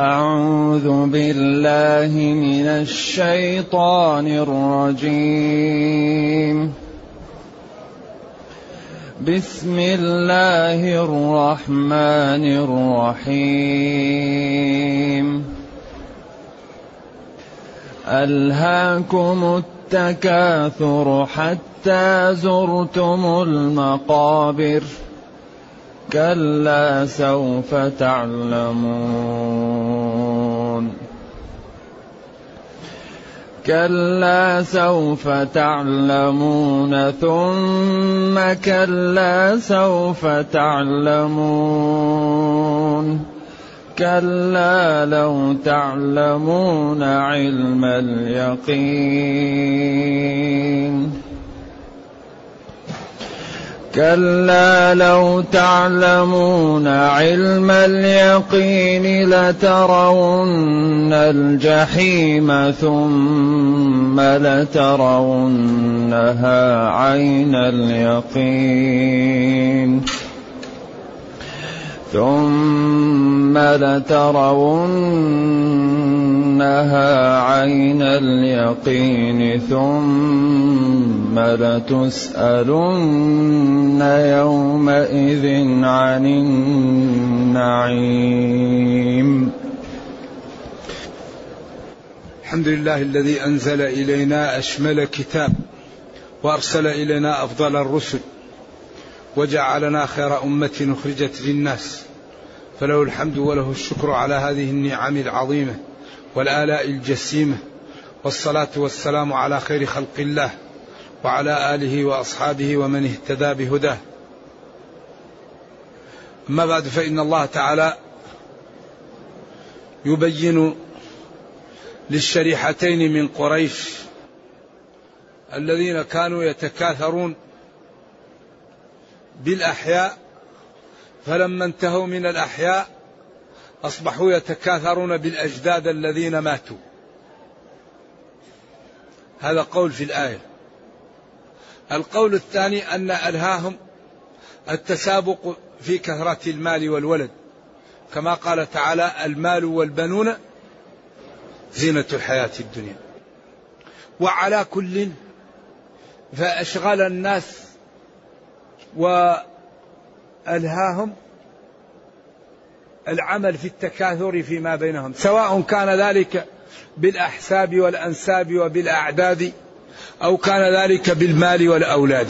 أعوذ بالله من الشيطان الرجيم. بسم الله الرحمن الرحيم. ألهاكم التكاثر حتى زرتم المقابر. كلا سوف تعلمون. كلا سوف تعلمون ثم كلا سوف تعلمون. كلا لو تعلمون علم اليقين. كلا لو تعلمون علم اليقين لترون الجحيم ثم لترونها عين اليقين. ثم لترونها عين اليقين ثم لتسألن يومئذ عن النعيم. الحمد لله الذي أنزل إلينا أشمل كتاب وأرسل إلينا أفضل الرسل وجعلنا خير أمة أخرجت للناس. فله الحمد وله الشكر على هذه النعم العظيمة والآلاء الجسيمة. والصلاة والسلام على خير خلق الله وعلى آله وأصحابه ومن اهتدى بهداه. أما بعد فإن الله تعالى يبين للشريحتين من قريش الذين كانوا يتكاثرون بالأحياء فلما انتهوا من الأحياء أصبحوا يتكاثرون بالأجداد الذين ماتوا. هذا قول في الآية. القول الثاني أن ألهاهم التسابق في كثرة المال والولد. كما قال تعالى المال والبنون زينة الحياة الدنيا. وعلى كل فأشغل الناس وألهاهم العمل في التكاثر فيما بينهم سواء كان ذلك بالأحساب والأنساب وبالأعداد أو كان ذلك بالمال والأولاد.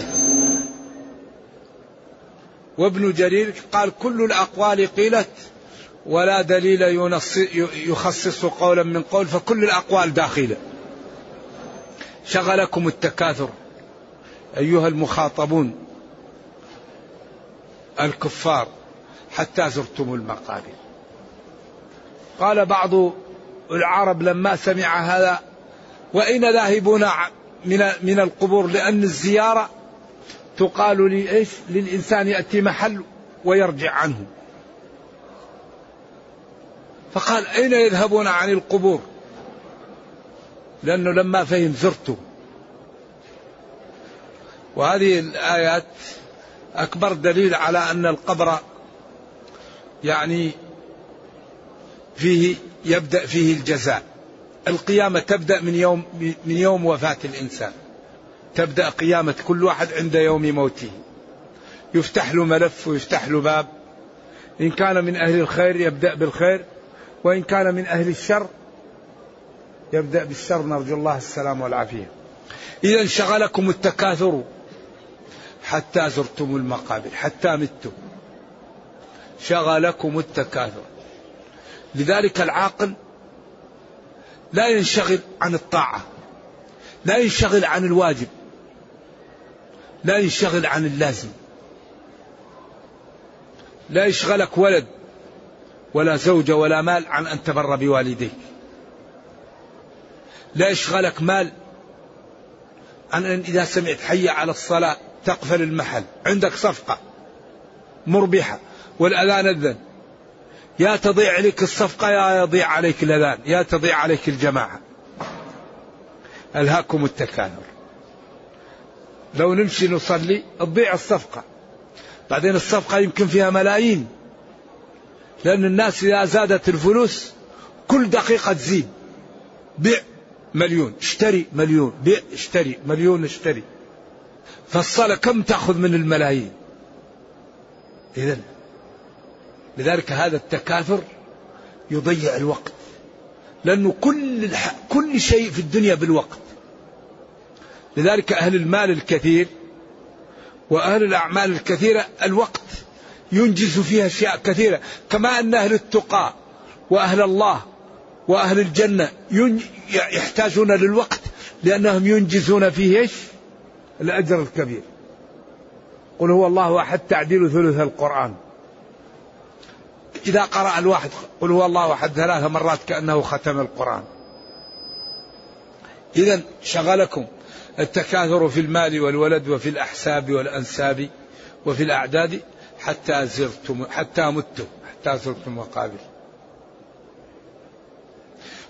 وابن جرير قال كل الأقوال قيلت ولا دليل يخصص قولا من قول فكل الأقوال داخلة. شغلكم التكاثر أيها المخاطبون. الكفار حتى زرتم المقابر قال بعض العرب لما سمع هذا وأين ذاهبون من من القبور لأن الزيارة تقال لي إيش؟ للإنسان يأتي محل ويرجع عنه. فقال أين يذهبون عن القبور؟ لأنه لما فهم زرته. وهذه الآيات أكبر دليل على أن القبر يعني فيه يبدأ فيه الجزاء. القيامة تبدأ من يوم من يوم وفاة الإنسان. تبدأ قيامة كل واحد عند يوم موته. يفتح له ملف ويفتح له باب. إن كان من أهل الخير يبدأ بالخير وإن كان من أهل الشر يبدأ بالشر. نرجو الله السلام والعافية. إذا شغلكم التكاثر. حتى زرتم المقابر حتى متم. شغلكم التكاثر. لذلك العاقل لا ينشغل عن الطاعة لا ينشغل عن الواجب لا ينشغل عن اللازم. لا يشغلك ولد ولا زوجة ولا مال عن أن تبر بوالديك. لا يشغلك مال عن أن إذا سمعت حي على الصلاة تقفل المحل. عندك صفقة مربحة والأذان أذن يا تضيع عليك الصفقة يا يضيع عليك الأذان يا تضيع عليك الجماعة. ألهاكم التكاثر. لو نمشي نصلي تضيع الصفقة. بعدين الصفقة يمكن فيها ملايين. لأن الناس إذا زادت الفلوس كل دقيقة تزيد. بيع مليون اشتري مليون بيع اشتري مليون اشتري. فالصلاة كم تأخذ من الملايين؟ إذا لذلك هذا التكاثر يضيع الوقت. لأنه كل. كل شيء في الدنيا بالوقت. لذلك أهل المال الكثير وأهل الأعمال الكثيرة الوقت ينجز فيها أشياء كثيرة. كما أن أهل التقى وأهل الله وأهل الجنة يحتاجون للوقت لأنهم ينجزون فيه إيش؟ الأجر الكبير. قل هو الله أحد تعديل ثلث القرآن. إذا قرأ الواحد قل هو الله أحد ثلاث مرات كأنه ختم القرآن. إذا شغلكم التكاثر في المال والولد وفي الأحساب والأنساب وفي الأعداد حتى زرتم حتى متم حتى زرتم مقابر.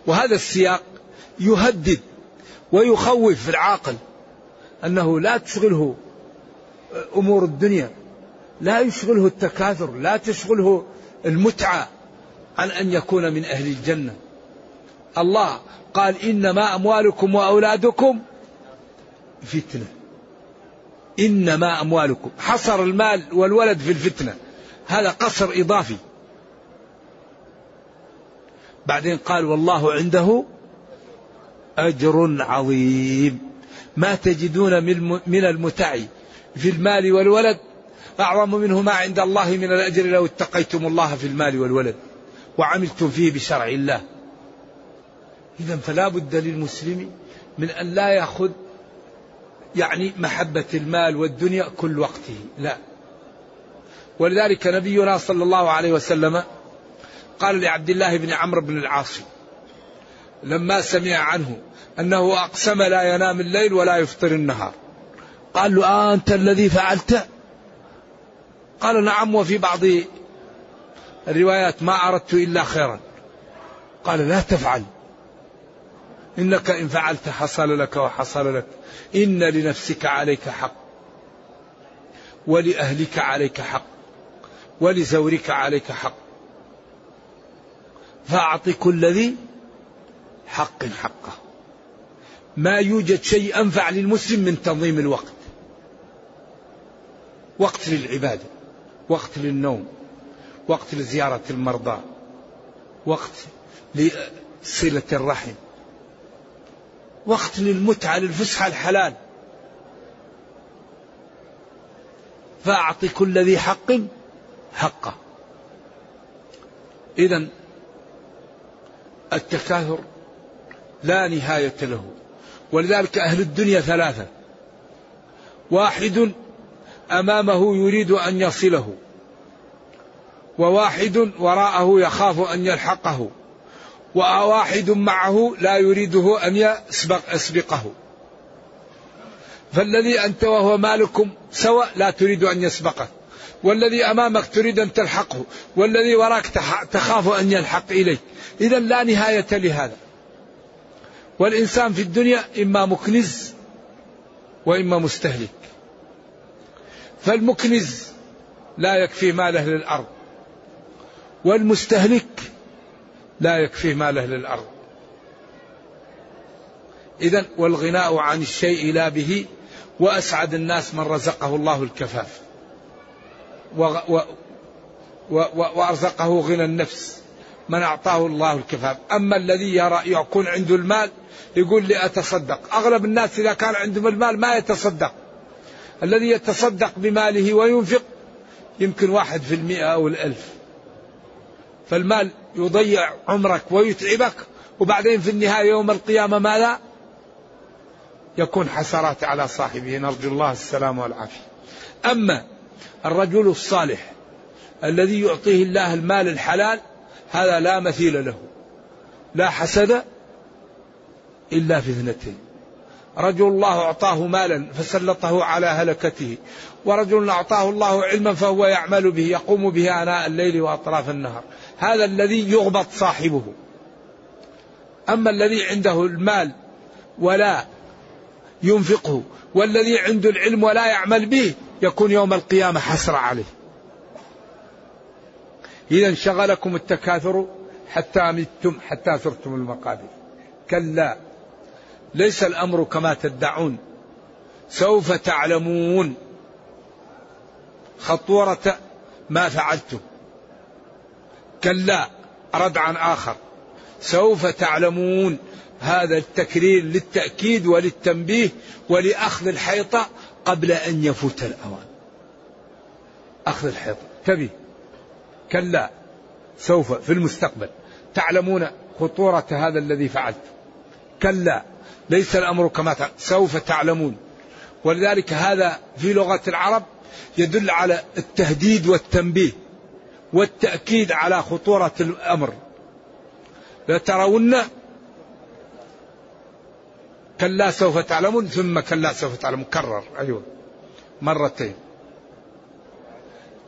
وهذا السياق يهدد ويخوف العاقل أنه لا تشغله أمور الدنيا لا يشغله التكاثر لا تشغله المتعة عن أن يكون من أهل الجنة. الله قال إنما أموالكم وأولادكم فتنة. إنما أموالكم. حصر المال والولد في الفتنة. هذا قصر إضافي. بعدين قال والله عنده أجر عظيم. ما تجدون من المتع في المال والولد. أعظم منه ما عند الله من الأجر. لو اتقيتم الله في المال والولد وعملتم فيه بشرع الله. إذا فلا بد للمسلم من أن لا يأخذ يعني محبة المال والدنيا كل وقته. لا. ولذلك نبينا صلى الله عليه وسلم قال لعبد الله بن عمرو بن العاص لما سمع عنه أنه أقسم لا ينام الليل ولا يفطر النهار. قال له آه أنت الذي فعلت؟ قال نعم وفي بعض الروايات ما أردت إلا خيرا. قال لا تفعل. إنك إن فعلت حصل لك وحصل لك. إن لنفسك عليك حق ولأهلك عليك حق ولزورك عليك حق. فأعط كل ذي حق حقه. ما يوجد شيء أنفع للمسلم من تنظيم الوقت. وقت للعبادة وقت للنوم وقت لزيارة المرضى وقت لصلة الرحم وقت للمتعة للفسحة الحلال. فأعط كل ذي حق حقه. إذا التكاثر لا نهاية له. ولذلك أهل الدنيا ثلاثة. واحد أمامه يريد أن يصله وواحد وراءه يخاف أن يلحقه وواحد معه لا يريده أن يسبق أسبقه فالذي أنت وهو مالكم سواء لا تريد أن يسبقك والذي أمامك تريد أن تلحقه والذي وراك تخاف أن يلحق إليك. إذا لا نهاية لهذا. والإنسان في الدنيا إما مكنز وإما مستهلك. فالمكنز لا يكفي ماله للأرض والمستهلك لا يكفيه ماله للأرض. إذا والغناء عن الشيء لا به وأسعد الناس من رزقه الله الكفاف. و و و وأرزقه غنى النفس. من أعطاه الله الكفاف. أما الذي يرى يكون عنده المال يقول لي أتصدق. أغلب الناس إذا كان عندهم المال ما يتصدق. الذي يتصدق بماله وينفق يمكن واحد في المئة أو الألف. فالمال يضيع عمرك ويتعبك وبعدين في النهاية يوم القيامة ماذا؟ يكون حسرات على صاحبه. نرجو الله السلام والعافية. أما الرجل الصالح الذي يعطيه الله المال الحلال هذا لا مثيل له لا حسد إلا في اثنتين رجل الله أعطاه مالا فسلطه على هلكته ورجل أعطاه الله علما فهو يعمل به يقوم به آناء الليل وأطراف النهار. هذا الذي يغبط صاحبه. أما الذي عنده المال ولا ينفقه والذي عنده العلم ولا يعمل به يكون يوم القيامة حسرة عليه. إذا شغلكم التكاثر حتى متم حتى زرتم المقابر. كلا ليس الأمر كما تدعون. سوف تعلمون خطورة ما فعلتم. كلا ردعا آخر. سوف تعلمون هذا التكرير للتأكيد وللتنبيه ولأخذ الحيطة قبل أن يفوت الأوان. أخذ الحيطة. تبي كلا سوف في المستقبل. تعلمون خطورة هذا الذي فعلت. كلا ليس الأمر كما سوف تعلمون. ولذلك هذا في لغة العرب يدل على التهديد والتنبيه والتأكيد على خطورة الأمر. لترون كلا سوف تعلمون ثم كلا سوف تعلمون. كرر أيوه مرتين.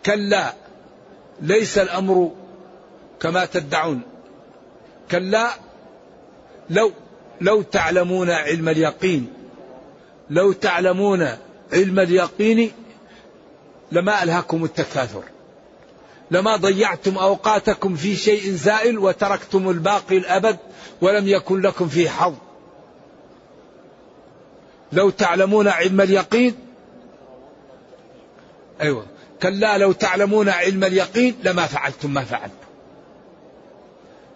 كلا ليس الأمر كما تدعون. كلا لو لو تعلمون علم اليقين لو تعلمون علم اليقين لما ألهاكم التكاثر لما ضيعتم أوقاتكم في شيء زائل وتركتم الباقي الأبد ولم يكن لكم فيه حظ. لو تعلمون علم اليقين أيوة. كلا لو تعلمون علم اليقين لما فعلتم ما فعلتم.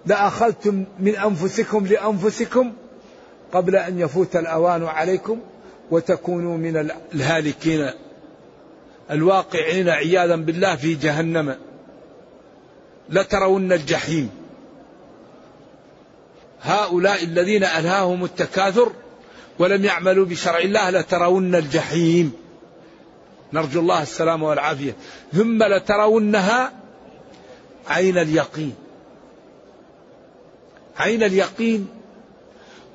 لأخذتم من أنفسكم لأنفسكم قبل أن يفوت الأوان عليكم وتكونوا من الهالكين الواقعين عياذا بالله في جهنم. لترون الجحيم. هؤلاء الذين ألهاهم التكاثر ولم يعملوا بشرع الله لترون الجحيم. نرجو الله السلامة والعافية. ثم لترونها عين اليقين. عين اليقين.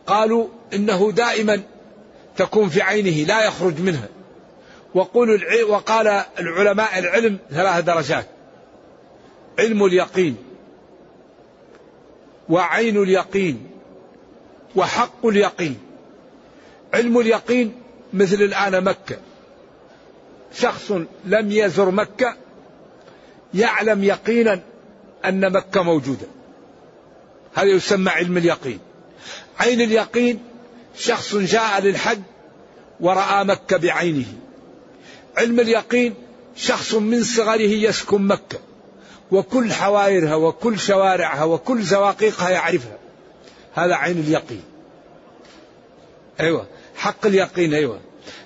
قالوا إنه دائما تكون في عينه لا يخرج منها. وقول وقال العلماء العلم ثلاث درجات. علم اليقين وعين اليقين وحق اليقين. علم اليقين مثل الآن مكة. شخص لم يزر مكة يعلم يقينا أن مكة موجودة. هذا يسمى علم اليقين. عين اليقين شخص جاء للحج ورأى مكة بعينه. علم اليقين شخص من صغره يسكن مكة وكل حوائرها وكل شوارعها وكل زواقيقها يعرفها. هذا عين اليقين. أيوة حق اليقين أيوة.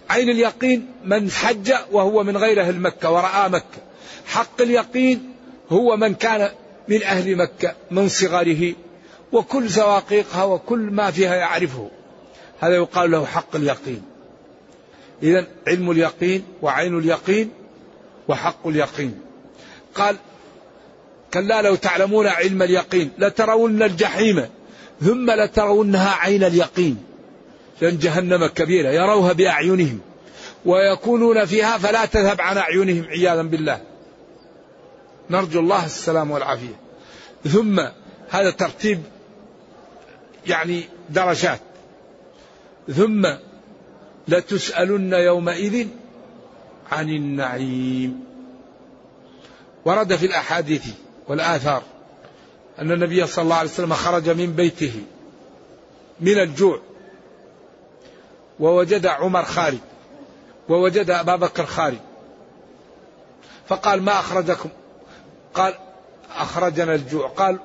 عين اليقين من حج وهو من غير أهل مكة ورأى مكة. حق اليقين هو من كان من أهل مكة من صغره وكل زواقيقها وكل ما فيها يعرفه. هذا يقال له حق اليقين. إذا علم اليقين وعين اليقين وحق اليقين. قال كلا لو تعلمون علم اليقين لترون الجحيم ثم لترونها عين اليقين. لأن جهنم كبيرة يروها بأعينهم ويكونون فيها فلا تذهب عن أعينهم عياذا بالله. نرجو الله السلام والعافية. ثم هذا ترتيب يعني درجات. ثم لتسألن يومئذ عن النعيم. ورد في الأحاديث والآثار أن النبي صلى الله عليه وسلم خرج من بيته من الجوع. ووجد عمر خارج ووجد أبا بكر خارج. فقال ما أخرجكم؟ قال أخرجنا الجوع. قال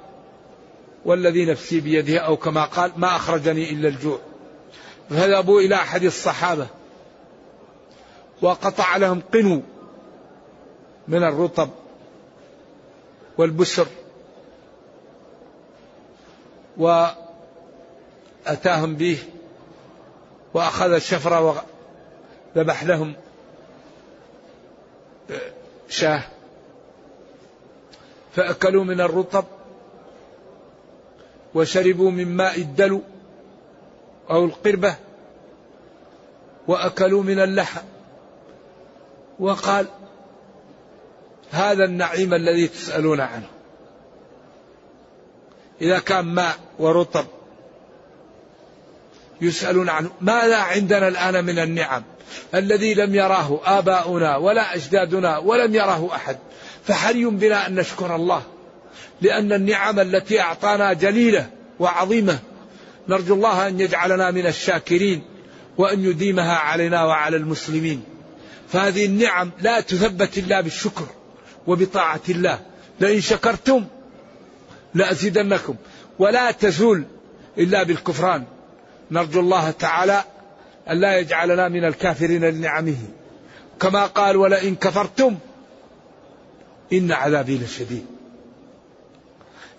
والذي نفسي بيده أو كما قال ما أخرجني إلا الجوع. فذهبوا إلى أحد الصحابة وقطع لهم قنو من الرطب والبسر وأتاهم به وأخذ الشفرة وذبح لهم شاة. فأكلوا من الرطب وشربوا من ماء الدلو أو القربة وأكلوا من اللحم. وقال هذا النعيم الذي تسألون عنه. إذا كان ماء ورطب يسألون عنه. ماذا عندنا الآن من النعم الذي لم يراه آباؤنا ولا أجدادنا ولم يراه أحد؟ فحري بنا أن نشكر الله لأن النعم التي أعطانا جليلة وعظيمة؟ نرجو الله أن يجعلنا من الشاكرين وأن يديمها علينا وعلى المسلمين. فهذه النعم لا تثبت إلا بالشكر وبطاعة الله. لئن شكرتم لأزيدنكم ولا تزول إلا بالكفران. نرجو الله تعالى أن لا يجعلنا من الكافرين لنعمه. كما قال ولئن كفرتم إن عذابي لشديد.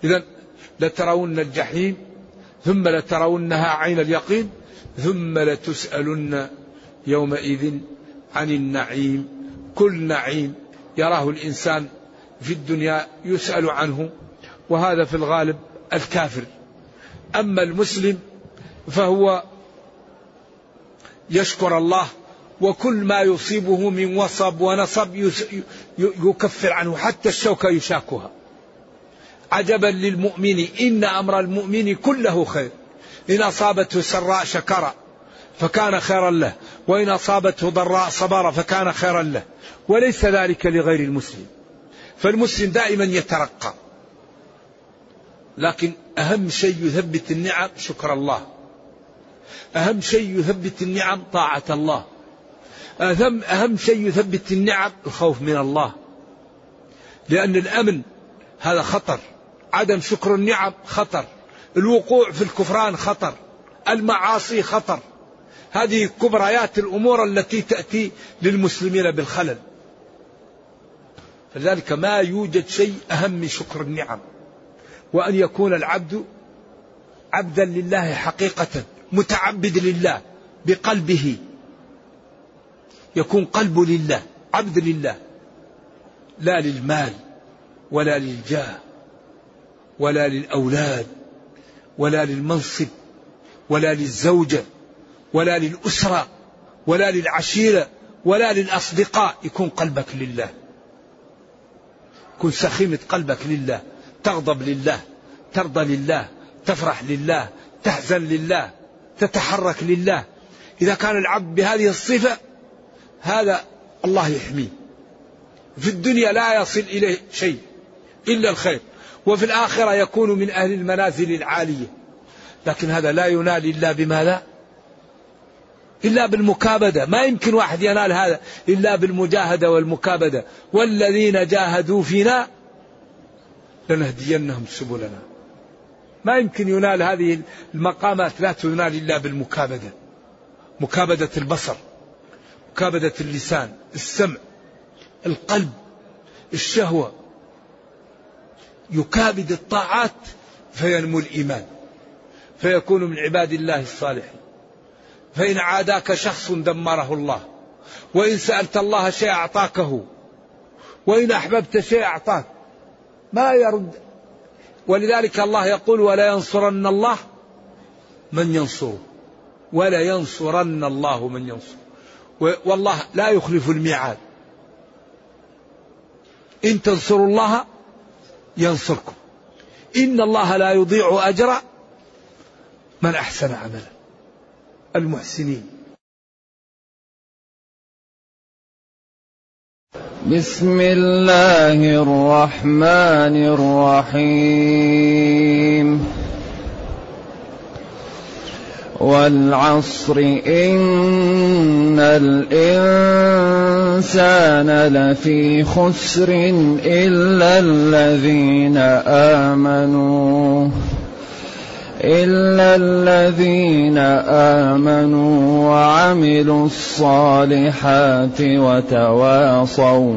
إذا لترون الجحيم ثم لترونها عين اليقين ثم لتسألن يومئذ عن النعيم. كل نعيم يراه الإنسان في الدنيا يسأل عنه وهذا في الغالب الكافر. أما المسلم فهو يشكر الله وكل ما يصيبه من وصب ونصب يكفر عنه حتى الشوكة يشاكها. عجبا للمؤمن إن أمر المؤمن كله خير. إن أصابته سراء شكر فكان خيرا له. وإن أصابته ضراء صبر فكان خيرا له. وليس ذلك لغير المسلم. فالمسلم دائما يترقى. لكن أهم شيء يثبت النعم شكر الله. أهم شيء يثبت النعم طاعة الله. أهم, أهم شيء يثبت النعم الخوف من الله. لأن الأمن هذا خطر. عدم شكر النعم خطر. الوقوع في الكفران خطر. المعاصي خطر. هذه كبريات الأمور التي تأتي للمسلمين بالخلل. فلذلك ما يوجد شيء أهم من شكر النعم. وأن يكون العبد عبدا لله حقيقة. متعبد لله بقلبه. يكون قلبه لله عبد لله. لا للمال ولا للجاه ولا للأولاد ولا للمنصب ولا للزوجة ولا للأسرة ولا للعشيرة ولا للأصدقاء. يكون قلبك لله. كن سخيمة قلبك لله. تغضب لله ترضى لله تفرح لله تحزن لله. تتحرك لله. إذا كان العبد بهذه الصفة هذا الله يحميه. في الدنيا لا يصل إليه شيء إلا الخير. وفي الآخرة يكون من أهل المنازل العالية. لكن هذا لا ينال إلا بماذا؟ إلا بالمكابدة. ما يمكن واحد ينال هذا إلا بالمجاهدة والمكابدة. والذين جاهدوا فينا لنهدينهم سبلنا. ما يمكن ينال هذه المقامات لا تنال إلا بالمكابدة. مكابدة البصر مكابدة اللسان السمع القلب الشهوة. يكابد الطاعات فينمو الإيمان فيكون من عباد الله الصالحين. فإن عاداك شخص دمره الله وإن سألت الله شيء أعطاكه وإن أحببت شيء أعطاك ما يرد ولذلك الله يقول ولا ينصرن الله من ينصره. ولا ينصرن الله من ينصر والله لا يخلف الميعاد. إن تنصروا الله ينصركم. إن الله لا يضيع أجر من أحسن عملا. المحسنين. بسم الله الرحمن الرحيم. والعصر إن الإنسان لفي خسر إلا الذين آمنوا. إلا الذين آمنوا وعملوا الصالحات وتواصوا.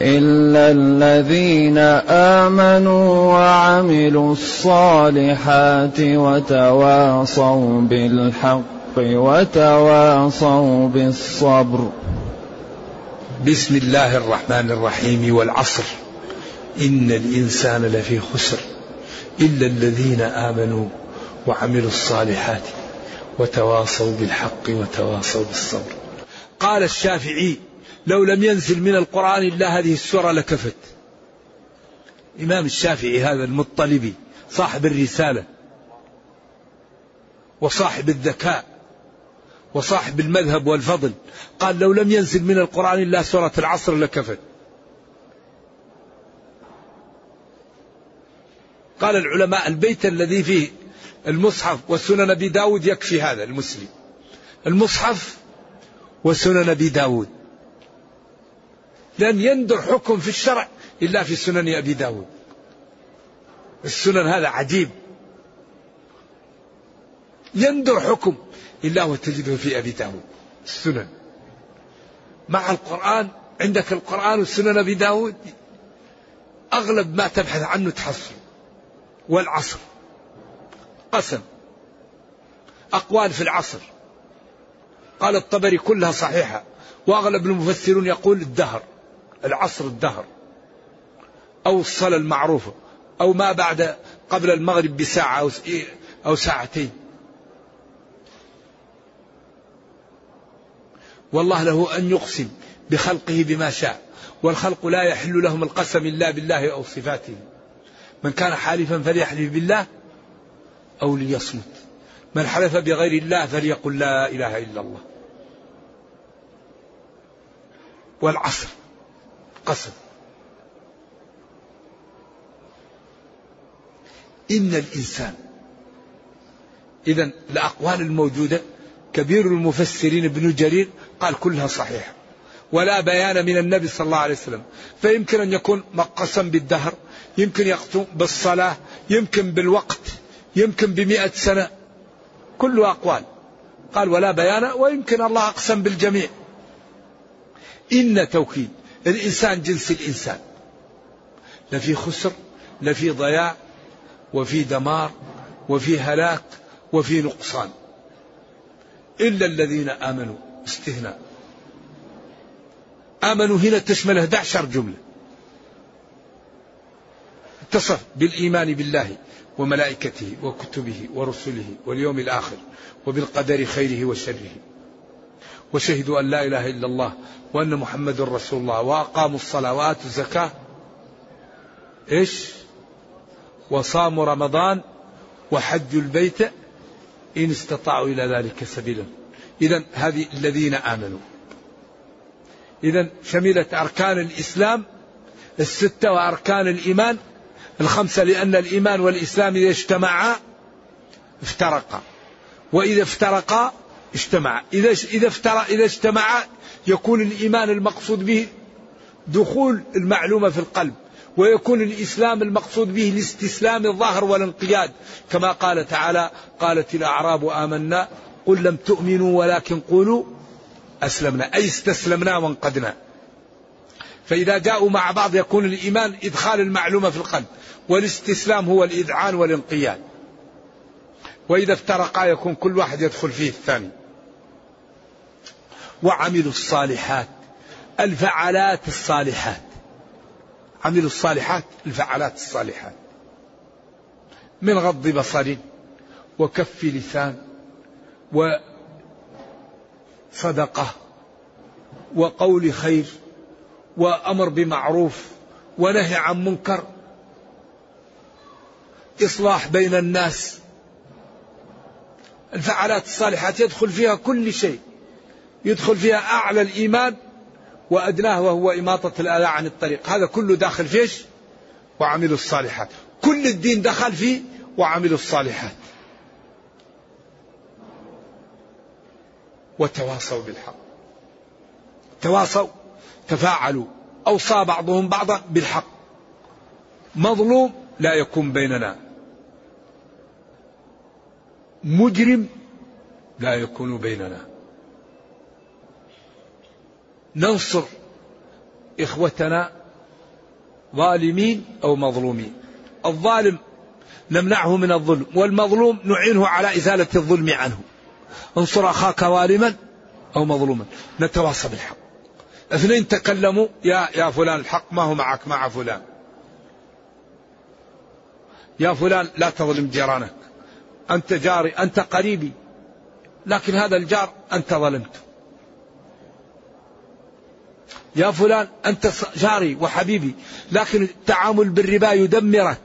إلا الذين آمنوا وعملوا الصالحات وتواصوا بالحق وتواصوا بالصبر. بسم الله الرحمن الرحيم والعصر. إن الإنسان لفي خسر. إلا الذين آمنوا وعملوا الصالحات وتواصوا بالحق وتواصوا بالصبر. قال الشافعي لو لم ينزل من القرآن إلا هذه السورة لكفت. إمام الشافعي هذا المطلبي صاحب الرسالة وصاحب الذكاء وصاحب المذهب والفضل قال لو لم ينزل من القرآن إلا سورة العصر لكفت. قال العلماء البيت الذي فيه المصحف وسنن أبي داود يكفي هذا المسلم. المصحف وسنن أبي داود. لن يندر حكم في الشرع إلا في سنن أبي داود. السنن هذا عجيب. يندر حكم إلا وتجده في أبي داود. السنن. مع القرآن عندك القرآن والسنن أبي داود أغلب ما تبحث عنه تحصل. والعصر. قسم. أقوال في العصر. قال الطبري كلها صحيحة. وأغلب المفسرون يقول الدهر. العصر الدهر. أو الصلاة المعروفة. أو ما بعد قبل المغرب بساعة أو ساعتين. والله له أن يقسم بخلقه بما شاء. والخلق لا يحل لهم القسم إلا بالله أو صفاته. من كان حالفا فليحلف بالله أو ليصمت. من حلف بغير الله فليقل لا إله إلا الله. والعصر قسم إن الإنسان إذا الأقوال الموجودة كبير المفسرين ابن جرير قال كلها صحيحة. ولا بيان من النبي صلى الله عليه وسلم. فيمكن أن يكون مقسم بالدهر يمكن يقسم بالصلاة يمكن بالوقت يمكن بمئة سنة. كله أقوال. قال ولا بيان ويمكن الله أقسم بالجميع. إن توكيد الإنسان جنس الإنسان. لفي خسر لفي ضياع وفي دمار وفي هلاك وفي نقصان. إلا الذين آمنوا استثناء آمنوا هنا تشمل 11 جملة. اتصف بالإيمان بالله وملائكته وكتبه ورسله واليوم الآخر وبالقدر خيره وشره. وشهدوا أن لا إله إلا الله وأن محمد رسول الله وأقاموا الصلاة وآتوا الزكاة. إيش؟ وصاموا رمضان وحجوا البيت إن استطاعوا إلى ذلك سبيلا. إذا هذه الذين آمنوا. إذا شملت أركان الإسلام الستة وأركان الإيمان الخمسة لأن الإيمان والإسلام إذا اجتمعا افترقا. وإذا افترقا اجتمعا. إذا إذا افترق إذا اجتمعا يكون الإيمان المقصود به دخول المعلومة في القلب ويكون الإسلام المقصود به الاستسلام الظاهر والانقياد. كما قال تعالى قالت الأعراب آمنا قل لم تؤمنوا ولكن قولوا أسلمنا. أي استسلمنا وانقدنا. فإذا جاءوا مع بعض يكون الإيمان إدخال المعلومة في القلب والاستسلام هو الإذعان والانقياد. وإذا افترقا يكون كل واحد يدخل فيه الثاني. وعملوا الصالحات الفعالات الصالحات. عملوا الصالحات الفعالات الصالحات. من غض بصر وكف لسان وصدقة وقول خير وأمر بمعروف ونهي عن منكر. إصلاح بين الناس. الفعالات الصالحات يدخل فيها كل شيء. يدخل فيها أعلى الإيمان وأدناه وهو إماطة الآلاء عن الطريق. هذا كله داخل فيش وعملوا الصالحات. كل الدين دخل فيه وعملوا الصالحات. وتواصوا بالحق. تواصوا. تفاعلوا أوصى بعضهم بعضا بالحق. مظلوم لا يكون بيننا. مجرم لا يكون بيننا. ننصر إخوتنا ظالمين أو مظلومين. الظالم نمنعه من الظلم والمظلوم نعينه على إزالة الظلم عنه. انصر أخاك ظالما أو مظلوما. نتواصى بالحق. اثنين تكلموا يا يا فلان الحق ما هو معك مع فلان. يا فلان لا تظلم جيرانك. أنت جاري أنت قريبي لكن هذا الجار أنت ظلمته. يا فلان أنت جاري وحبيبي لكن التعامل بالربا يدمرك.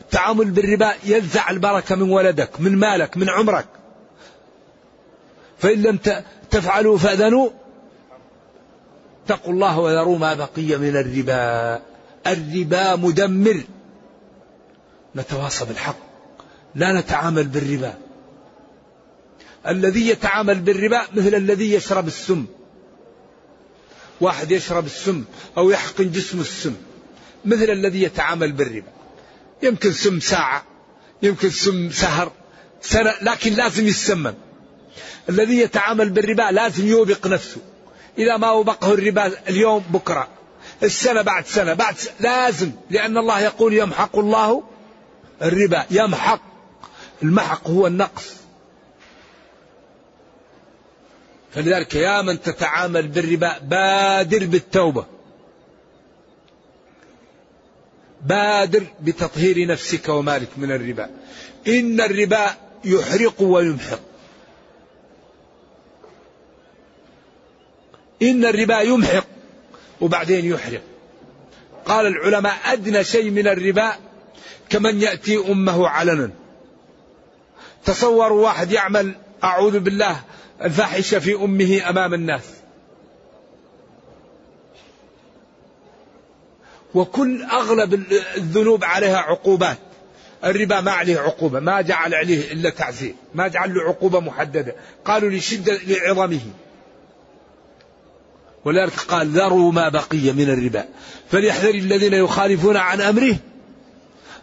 التعامل بالربا ينزع البركة من ولدك من مالك من عمرك. فإن لم تفعلوا فأذنوا اتقوا الله وذروا ما بقي من الربا. الربا مدمر. نتواصى بالحق. لا نتعامل بالربا. الذي يتعامل بالربا مثل الذي يشرب السم. واحد يشرب السم أو يحقن جسمه السم. مثل الذي يتعامل بالربا. يمكن سم ساعة يمكن سم سهر سنة لكن لازم يسمم. الذي يتعامل بالربا لازم يوبق نفسه. إذا ما وبقه الربا اليوم بكرة. السنة بعد سنة. بعد سنة لازم لأن الله يقول يمحق الله الربا. يمحق. المحق هو النقص. فلذلك يا من تتعامل بالربا بادر بالتوبة. بادر بتطهير نفسك ومالك من الربا. إن الربا يحرق ويمحق. إن الربا يمحق وبعدين يحرق. قال العلماء أدنى شيء من الربا كمن يأتي أمه علنا. تصوروا واحد يعمل أعوذ بالله الفاحشة في أمه أمام الناس. وكل أغلب الذنوب عليها عقوبات. الربا ما عليه عقوبة ما جعل عليه إلا تعزير ما جعل له عقوبة محددة. قالوا لشدة لعظمه. ولذلك قال ذروا ما بقي من الربا. فليحذر الذين يخالفون عن أمره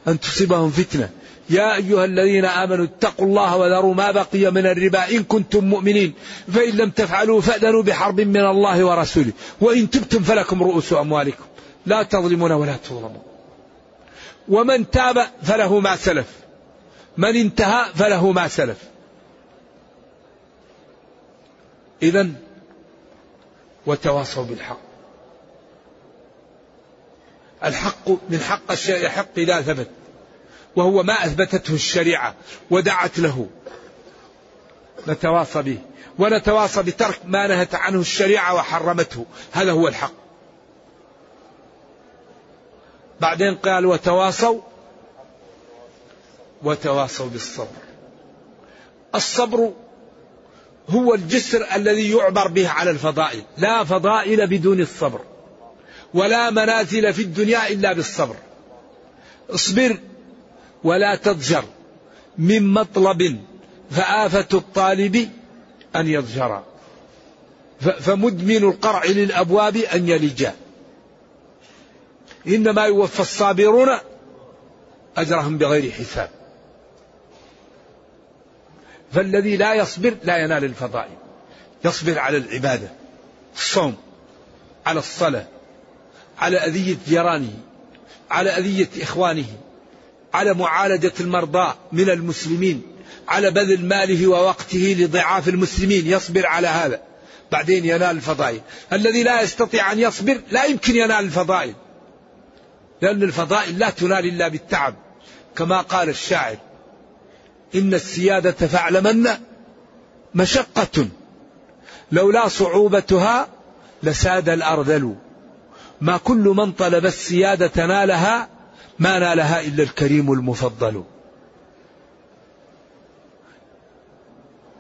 أن تصيبهم فتنة. يا أيها الذين آمنوا اتقوا الله وذروا ما بقي من الربا إن كنتم مؤمنين. فإن لم تفعلوا فأذنوا بحرب من الله ورسوله. وإن تبتم فلكم رؤوس أموالكم. لا تظلمون ولا تظلمون. ومن تاب فله ما سلف. من انتهى فله ما سلف. إذا وتواصوا بالحق. الحق من حق الشيء حق إذا ثبت. وهو ما أثبتته الشريعة ودعت له. نتواصى به. ونتواصى بترك ما نهت عنه الشريعة وحرمته. هذا هو الحق. بعدين قال وتواصوا وتواصوا بالصبر. الصبر هو الجسر الذي يعبر به على الفضائل. لا فضائل بدون الصبر. ولا منازل في الدنيا إلا بالصبر. اصبر ولا تضجر. من مطلب فآفة الطالب أن يضجر. فمدمن القرع للأبواب أن يلجا إنما يوفى الصابرون أجرهم بغير حساب. فالذي لا يصبر لا ينال الفضائل. يصبر على العبادة الصوم على الصلاة على أذية جيرانه على أذية إخوانه على معالجة المرضى من المسلمين على بذل ماله ووقته لضعاف المسلمين. يصبر على هذا. بعدين ينال الفضائل. الذي لا يستطيع أن يصبر لا يمكن ينال الفضائل. لأن الفضائل لا تنال إلا بالتعب. كما قال الشاعر إن السيادة فاعلمن مشقة. لولا صعوبتها لساد الأرذل. ما كل من طلب السيادة نالها ما نالها إلا الكريم المفضل.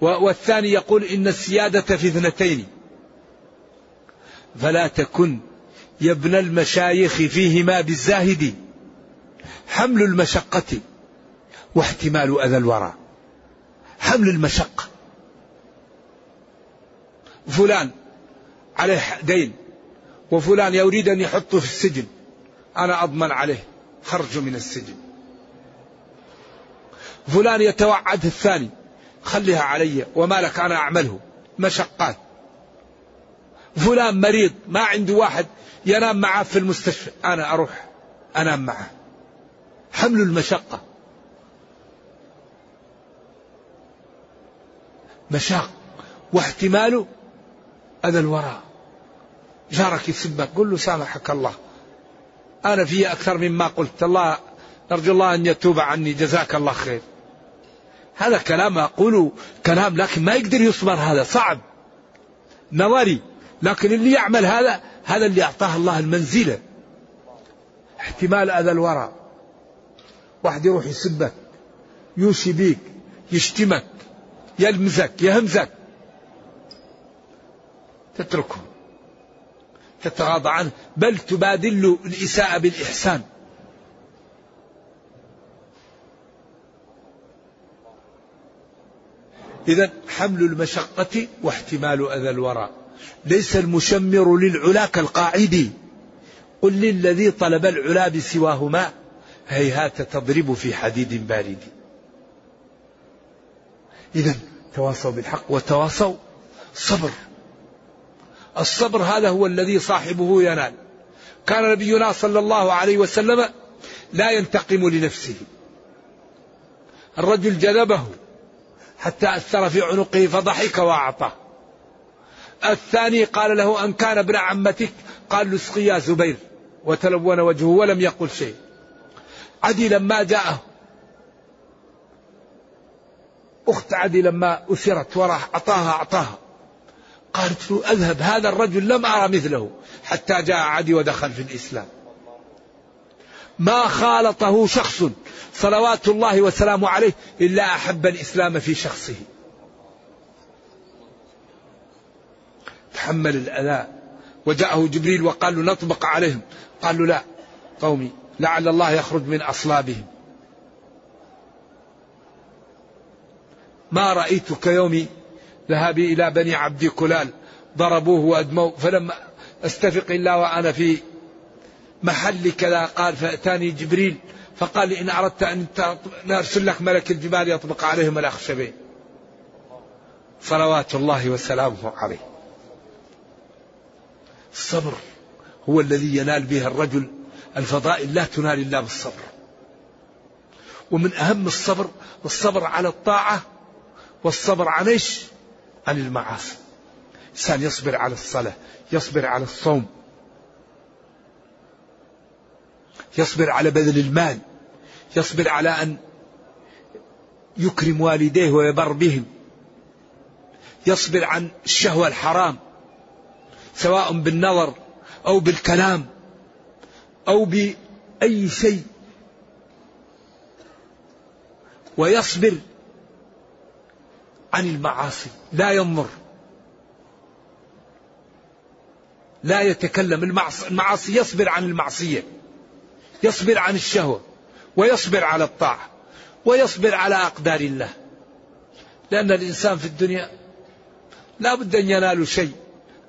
والثاني يقول إن السيادة في اثنتين. فلا تكن يا ابن المشايخ فيهما بالزاهد. حمل المشقة. واحتمال أذى الورى. حمل المشقة. فلان عليه دين وفلان يريد أن يحطه في السجن. أنا أضمن عليه خرجه من السجن. فلان يتوعد الثاني خليها علي وما لك أنا أعمله. مشقات. فلان مريض ما عنده واحد ينام معه في المستشفى. أنا أروح أنام معه. حمل المشقة. مشاق واحتمال أذى الوراء. جارك يسبك قل له سامحك الله. أنا في أكثر مما قلت. الله نرجو الله أن يتوب عني. جزاك الله خير. هذا كلام أقوله كلام لكن ما يقدر يصبر هذا صعب. نظري. لكن اللي يعمل هذا هذا اللي أعطاه الله المنزلة. احتمال أذى الورى واحد يروح يسبك يوشي بيك يشتمك. يلمزك يهمزك تتركه تتغاضى عنه. بل تبادل الإساءة بالإحسان. إذا حمل المشقة واحتمال أذى الورى ليس المشمر للعلا كالقاعد قل للذي طلب العلا بسواهما. هيهات تضرب في حديد بارد. إذا تواصوا بالحق وتواصوا صبر. الصبر هذا هو الذي صاحبه ينال. كان نبينا صلى الله عليه وسلم لا ينتقم لنفسه. الرجل جذبه حتى أثر في عنقه فضحك وأعطاه. الثاني قال له أن كان ابن عمتك؟ قال له يا زبير. وتلون وجهه ولم يقل شيء. عدي لما جاءه. أخت عدي لما أسرت وراح أعطاها أعطاها. قالت له أذهب هذا الرجل لم أرى مثله حتى جاء عدي ودخل في الإسلام. ما خالطه شخص صلوات الله وسلامه عليه إلا أحب الإسلام في شخصه. تحمل الأذى. وجاءه جبريل وقال له نطبق عليهم. قال له لا قومي لعل الله يخرج من أصلابهم. ما رأيت كيوم ذهابي إلى بني عبد كلال. ضربوه وأدموه. فلما أستفق إلا وأنا في محل كذا قال فأتاني جبريل. فقال إن أردت أن نرسل لك ملك الجبال يطبق عليهم الأخشبين صلوات الله وسلامه عليه. الصبر هو الذي ينال به الرجل الفضائل لا تنال إلا بالصبر. ومن أهم الصبر الصبر على الطاعة والصبر عن إيش؟ عن المعاصي. إنسان يصبر على الصلاة، يصبر على الصوم، يصبر على بذل المال، يصبر على أن يكرم والديه ويبر بهم، يصبر عن الشهوة الحرام، سواء بالنظر أو بالكلام أو بأي شيء ويصبر عن المعاصي. لا ينظر. لا يتكلم. المعاصي يصبر عن المعصية. يصبر عن الشهوة. ويصبر على الطاعة. ويصبر على أقدار الله. لأن الإنسان في الدنيا لا بد أن ينال شيء.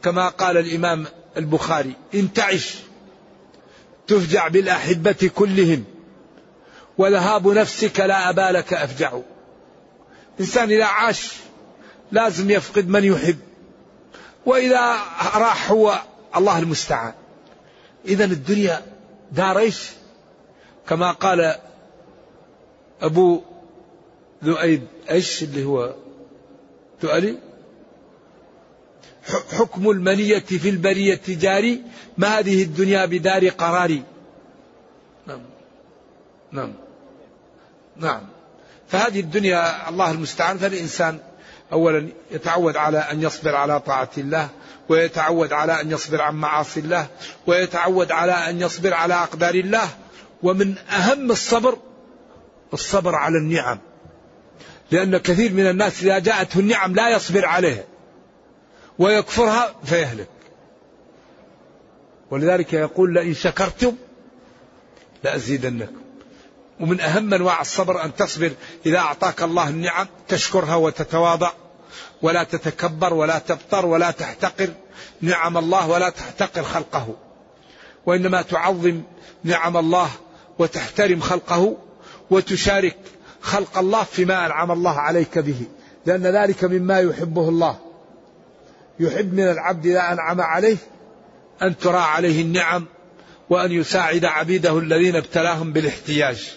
كما قال الإمام البخاري إن تعش تفجع بالأحبة كلهم. وذهاب نفسك لا أبالك أفجع. إنسان إذا عاش لازم يفقد من يحب. وإذا راح هو الله المستعان. إذا الدنيا دار إيش؟ كما قال أبو ذؤيب إيش اللي هو؟ تؤلي حكم المنية في البرية جاري ما هذه الدنيا بدار قراري. نعم. نعم. نعم. فهذه الدنيا الله المستعان فالإنسان أولا يتعود على أن يصبر على طاعة الله ويتعود على أن يصبر عن معاصي الله ويتعود على أن يصبر على أقدار الله. ومن أهم الصبر الصبر على النعم. لأن كثير من الناس إذا جاءته النعم لا يصبر عليها ويكفرها فيهلك. ولذلك يقول لئن شكرتم لأزيدنكم. ومن أهم أنواع الصبر أن تصبر إذا أعطاك الله النعم تشكرها وتتواضع ولا تتكبر ولا تبطر ولا تحتقر. نعم الله ولا تحتقر خلقه. وإنما تعظم نعم الله وتحترم خلقه وتشارك خلق الله فيما أنعم الله عليك به. لأن ذلك مما يحبه الله. يحب من العبد إذا أنعم عليه أن ترى عليه النعم وأن يساعد عبيده الذين ابتلاهم بالاحتياج.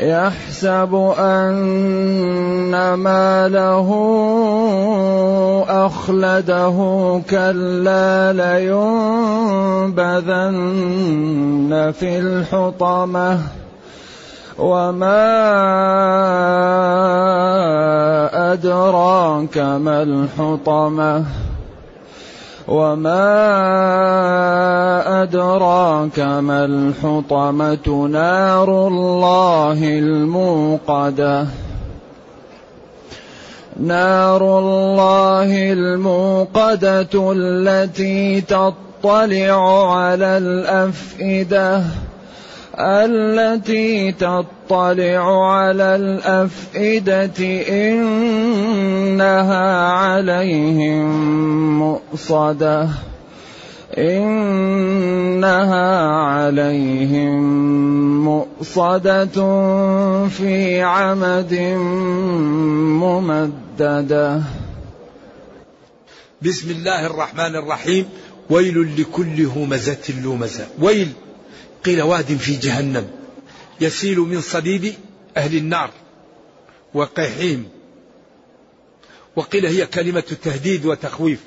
يحسب أن ماله أخلده كلا لينبذن في الحطمة وما أدراك ما الحطمة وما أدراك ما الحطمة نار الله الموقدة نار الله الموقدة التي تطلع على الأفئدة التي تطلع على الأفئدة إنها عليهم مؤصدة. إنها عليهم مؤصدة في عمد ممددة. بسم الله الرحمن الرحيم. ويل لكل همزه لمزه ويل قيل واد في جهنم يسيل من صديد أهل النار وقيحهم وقيل هي كلمة تهديد وتخويف.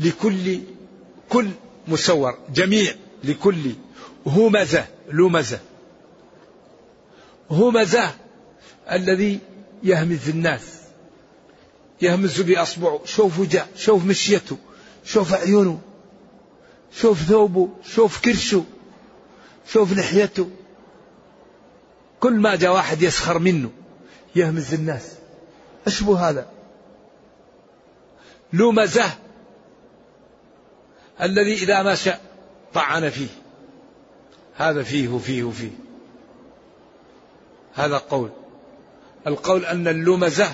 لكل كل مسور جميع لكل همزة لمزة. همزة الذي يهمز الناس. يهمز بأصبعه شوف وجه شوف مشيته شوف عيونه شوف ثوبه شوف كرشه. شوف لحيته. كل ما جاء واحد يسخر منه يهمز الناس. اشبه هذا؟ لمزه الذي إذا مشى طعن فيه. هذا فيه وفيه وفيه. هذا قول. القول أن اللمزة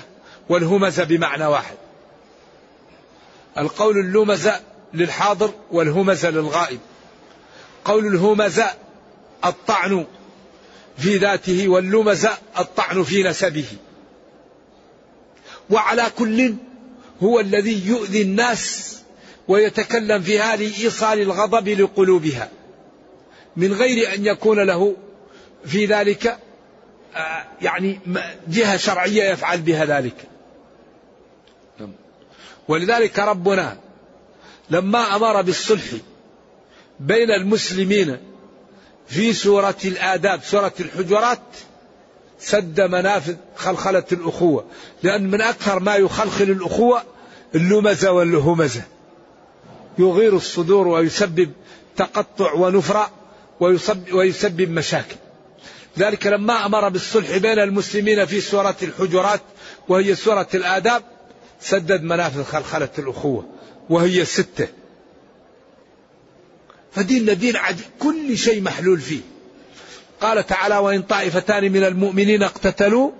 والهمزة بمعنى واحد. القول اللمزة للحاضر والهمزة للغائب. قول الهمزة الطعن في ذاته واللمز الطعن في نسبه. وعلى كل هو الذي يؤذي الناس ويتكلم في هذه إيصال الغضب لقلوبها. من غير أن يكون له في ذلك آه، يعني جهة شرعية يفعل بها ذلك. ولذلك ربنا لما أمر بالصلح بين المسلمين في سورة الآداب سورة الحجرات سد منافذ خلخلة الأخوة. لأن من أكثر ما يخلخل الأخوة اللمزة واللهمزة يغير الصدور ويسبب تقطع ونفرة ويسبب, ويسبب مشاكل. ذلك لما أمر بالصلح بين المسلمين في سورة الحجرات وهي سورة الآداب سدد منافذ خلخلة الأخوة وهي ستة. فديننا دين عجيب كل شيء محلول فيه. قال تعالى وإن طائفتان من المؤمنين اقتتلوا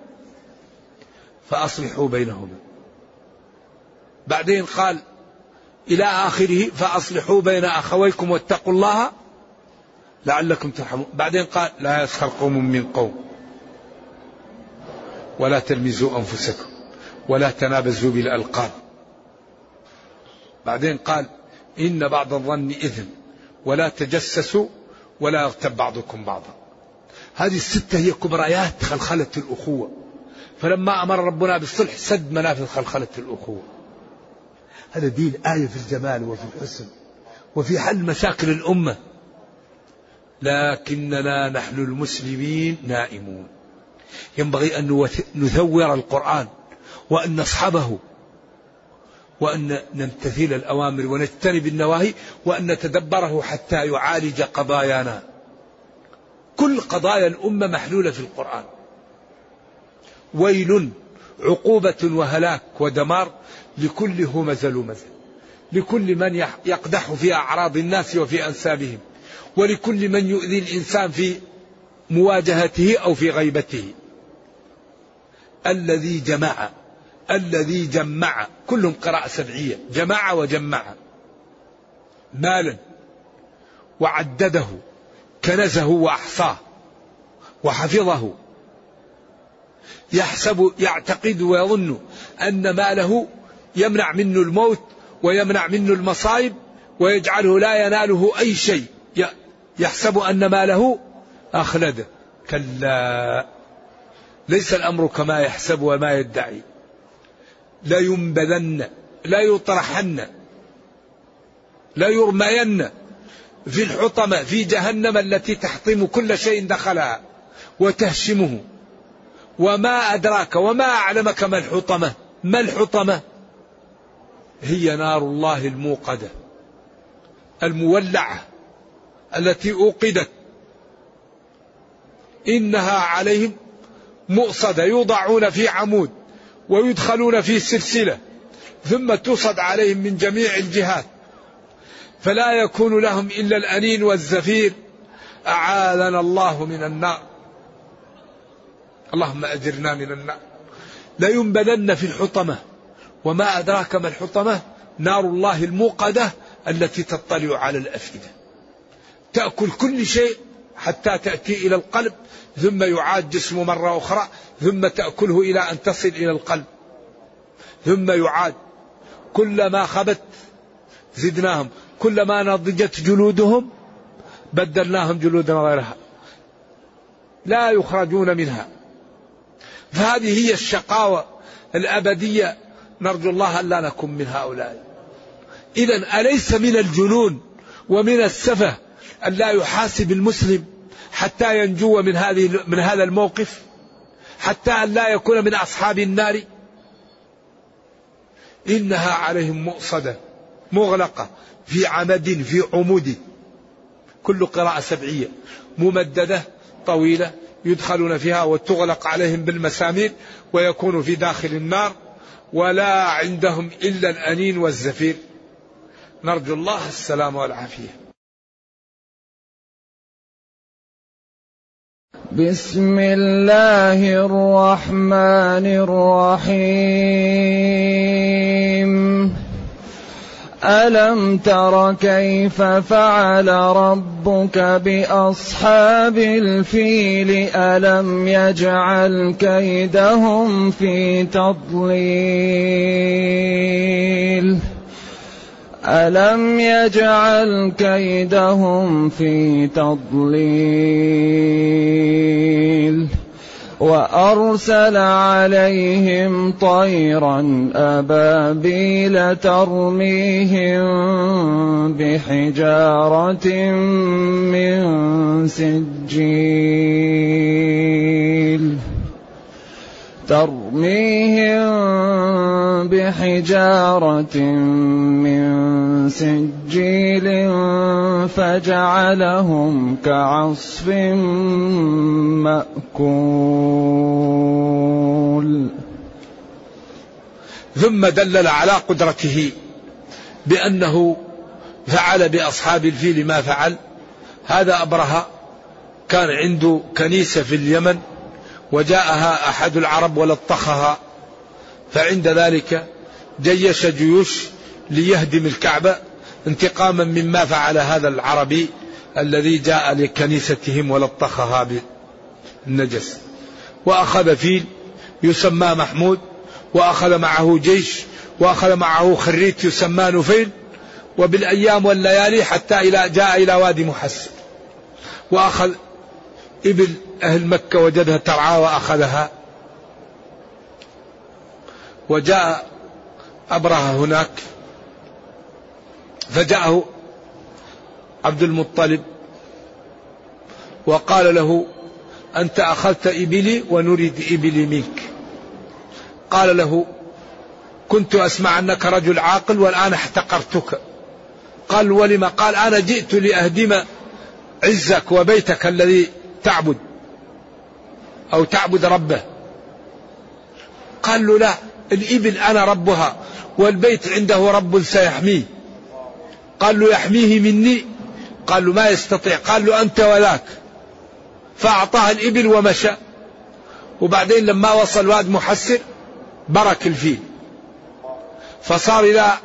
فأصلحوا بينهما. بعدين قال إلى آخره فأصلحوا بين أخويكم واتقوا الله لعلكم ترحمون. بعدين قال لا يسخر قوم من قوم ولا تلمزوا أنفسكم ولا تنابزوا بالألقاب. بعدين قال إن بعض الظن إثم ولا تجسسوا ولا يغتب بعضكم بعضا. هذه الستة هي كبريات خلخلة الأخوة. فلما أمر ربنا بالصلح سد منافذ خلخلة الأخوة. هذا دين آية في الجمال وفي الحسن وفي حل مشاكل الأمة. لكننا نحن المسلمين نائمون. ينبغي أن نثور القرآن وأن نصحبه وأن نمتثل الأوامر ونجتنب النواهي وأن نتدبره حتى يعالج قضايانا. كل قضايا الأمة محلولة في القرآن. ويل عقوبة وهلاك ودمار لكل همز لمز لكل من يقدح في أعراض الناس وفي أنسابهم. ولكل من يؤذي الإنسان في مواجهته أو في غيبته. الذي جمع الذي جمع كلهم قراءة سبعية جمع وجمع. مالا وعدده كنزه وأحصاه وحفظه. يحسب يعتقد ويظن أن ماله يمنع منه الموت ويمنع منه المصائب ويجعله لا يناله أي شيء. يحسب أن ماله أخلده. كلا. ليس الأمر كما يحسب وما يدعي. لا ينبذن لا يطرحن لا يرمين في الحطمة في جهنم التي تحطم كل شيء دخلها وتهشمه. وما أدراك وما أعلمك ما الحطمة؟ ما الحطمة؟ هي نار الله الموقدة المولعة التي أوقدت. إنها عليهم مؤصدة يوضعون في عمود. ويدخلون في سلسلة ثم تصد عليهم من جميع الجهات. فلا يكون لهم إلا الأنين والزفير. أعاذنا الله من النار. اللهم أجرنا من النار. لينبذن في الحطمة. وما أدراك ما الحطمة؟ نار الله الموقدة التي تطلع على الأفئدة. تأكل كل شيء حتى تأتي إلى القلب. ثم يعاد جسمه مرة أخرى ثم تأكله إلى أن تصل إلى القلب. ثم يعاد. كلما خبت زدناهم كلما نضجت جلودهم بدلناهم جلودا غيرها. لا يخرجون منها. فهذه هي الشقاوة الأبدية. نرجو الله أن لا نكون من هؤلاء. إذا أليس من الجنون ومن السفة أن لا يحاسب المسلم حتى ينجو من هذه من هذا الموقف حتى أن لا يكون من أصحاب النار. إنها عليهم مؤصدة مغلقة في عمد في عمود. كل قراءة سبعية ممددة طويلة يدخلون فيها وتغلق عليهم بالمسامير ويكون في داخل النار ولا عندهم إلا الأنين والزفير. نرجو الله السلام والعافية. بسم الله الرحمن الرحيم. ألم تر كيف فعل ربك بأصحاب الفيل؟ ألم يجعل كيدهم في تضليل؟ ألم يجعل كيدهم في تضليل وأرسل عليهم طيرا أبابيل ترميهم بحجارة من سجيل ترميهم بحجارة من سجيل فجعلهم كعصف مأكول. ثم دلل على قدرته بأنه فعل بأصحاب الفيل ما فعل. هذا أبرهة كان عنده كنيسة في اليمن وجاءها أحد العرب ولطخها. فعند ذلك جيش جيوش ليهدم الكعبة انتقاما مما فعل هذا العربي الذي جاء لكنيستهم ولطخها بالنجس. وأخذ فيل يسمى محمود وأخذ معه جيش وأخذ معه خريت يسمى نفيل وبالأيام والليالي حتى إلى جاء إلى وادي محسن. وأخذ إبل أهل مكة وجدها ترعى وأخذها وجاء أبرهة هناك فجاءه عبد المطلب وقال له أنت أخذت إبلي ونريد إبلي منك. قال له كنت أسمع أنك رجل عاقل والآن احتقرتك. قال ولم؟ قال أنا جئت لأهدم عزك وبيتك الذي تعبد أو تعبد ربه. قال له لا. الإبل أنا ربها والبيت عنده رب سيحميه. قال له يحميه مني؟ قال له ما يستطيع. قال له أنت ولاك. فأعطاه الإبل ومشى. وبعدين لما وصل واد محسر برك الفيل. فصار إذا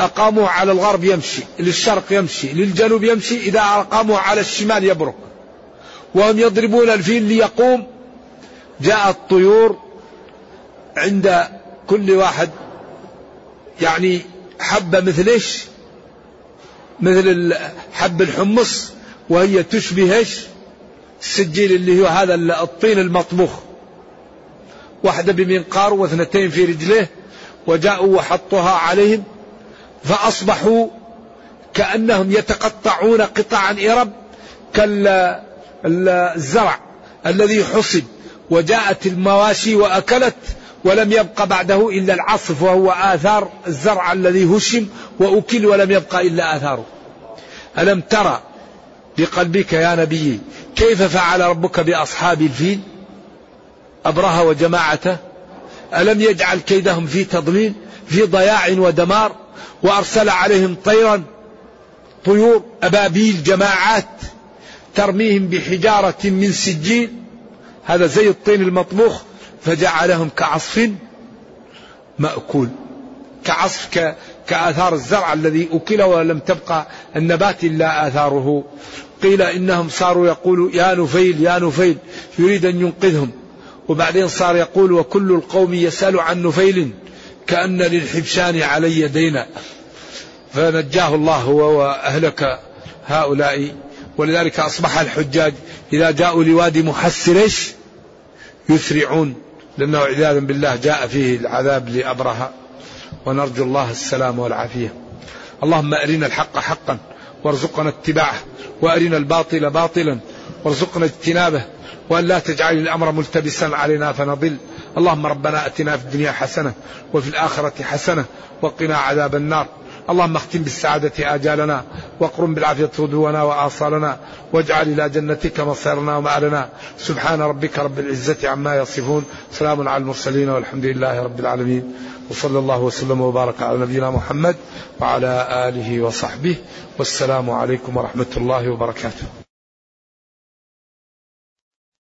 أقاموه على الغرب يمشي للشرق يمشي للجنوب يمشي إذا أقاموه على الشمال يبرك وهم يضربون الفيل ليقوم. جاءت طيور عند كل واحد يعني حبة مثل إيش؟ مثل حب الحمص وهي تشبه إيش؟ السجيل اللي هو هذا الطين المطبوخ. واحدة بمنقار واثنتين في رجليه وجاءوا وحطوها عليهم فأصبحوا كأنهم يتقطعون قطعا إرب الزرع الذي حصد. وجاءت المواشي وأكلت ولم يبق بعده إلا العصف وهو آثار الزرع الذي هشم وأكل ولم يبق إلا آثاره. ألم ترى بقلبك يا نبي كيف فعل ربك بأصحاب الفيل؟ أبرهة وجماعته. ألم يجعل كيدهم في تضليل في ضياع ودمار وأرسل عليهم طيرا طيور أبابيل جماعات ترميهم بحجارة من سجين؟ هذا زي الطين المطبوخ فجعلهم كعصف مأكول كعصف كآثار الزرع الذي أكل ولم تبقى النبات إلا آثاره. قيل إنهم صاروا يقولوا يا نفيل يا نفيل يريد أن ينقذهم. وبعدين صار يقول وكل القوم يسأل عن نفيل كأن للحبشان علي دينا. فنجاه الله وأهلك هؤلاء. ولذلك أصبح الحجاج إذا جاءوا لوادي محسر يسرعون. لأنه عياذا بالله جاء فيه العذاب لأبرهة. ونرجو الله السلام والعافية. اللهم أرنا الحق حقا وارزقنا اتباعه وأرنا الباطل باطلا وارزقنا اجتنابه وأن لا تجعل الأمر ملتبسا علينا فنضل. اللهم ربنا أتنا في الدنيا حسنة وفي الآخرة حسنة وقنا عذاب النار. اللهم اختم بالسعادة آجالنا واقرم بالعافية غدونا وآصالنا واجعل إلى جنتك مصيرنا ومآلنا. سبحان ربك رب العزة عما يصفون. سلام على المرسلين والحمد لله رب العالمين. وصلى الله وسلم وبارك على نبينا محمد وعلى آله وصحبه. والسلام عليكم ورحمة الله وبركاته.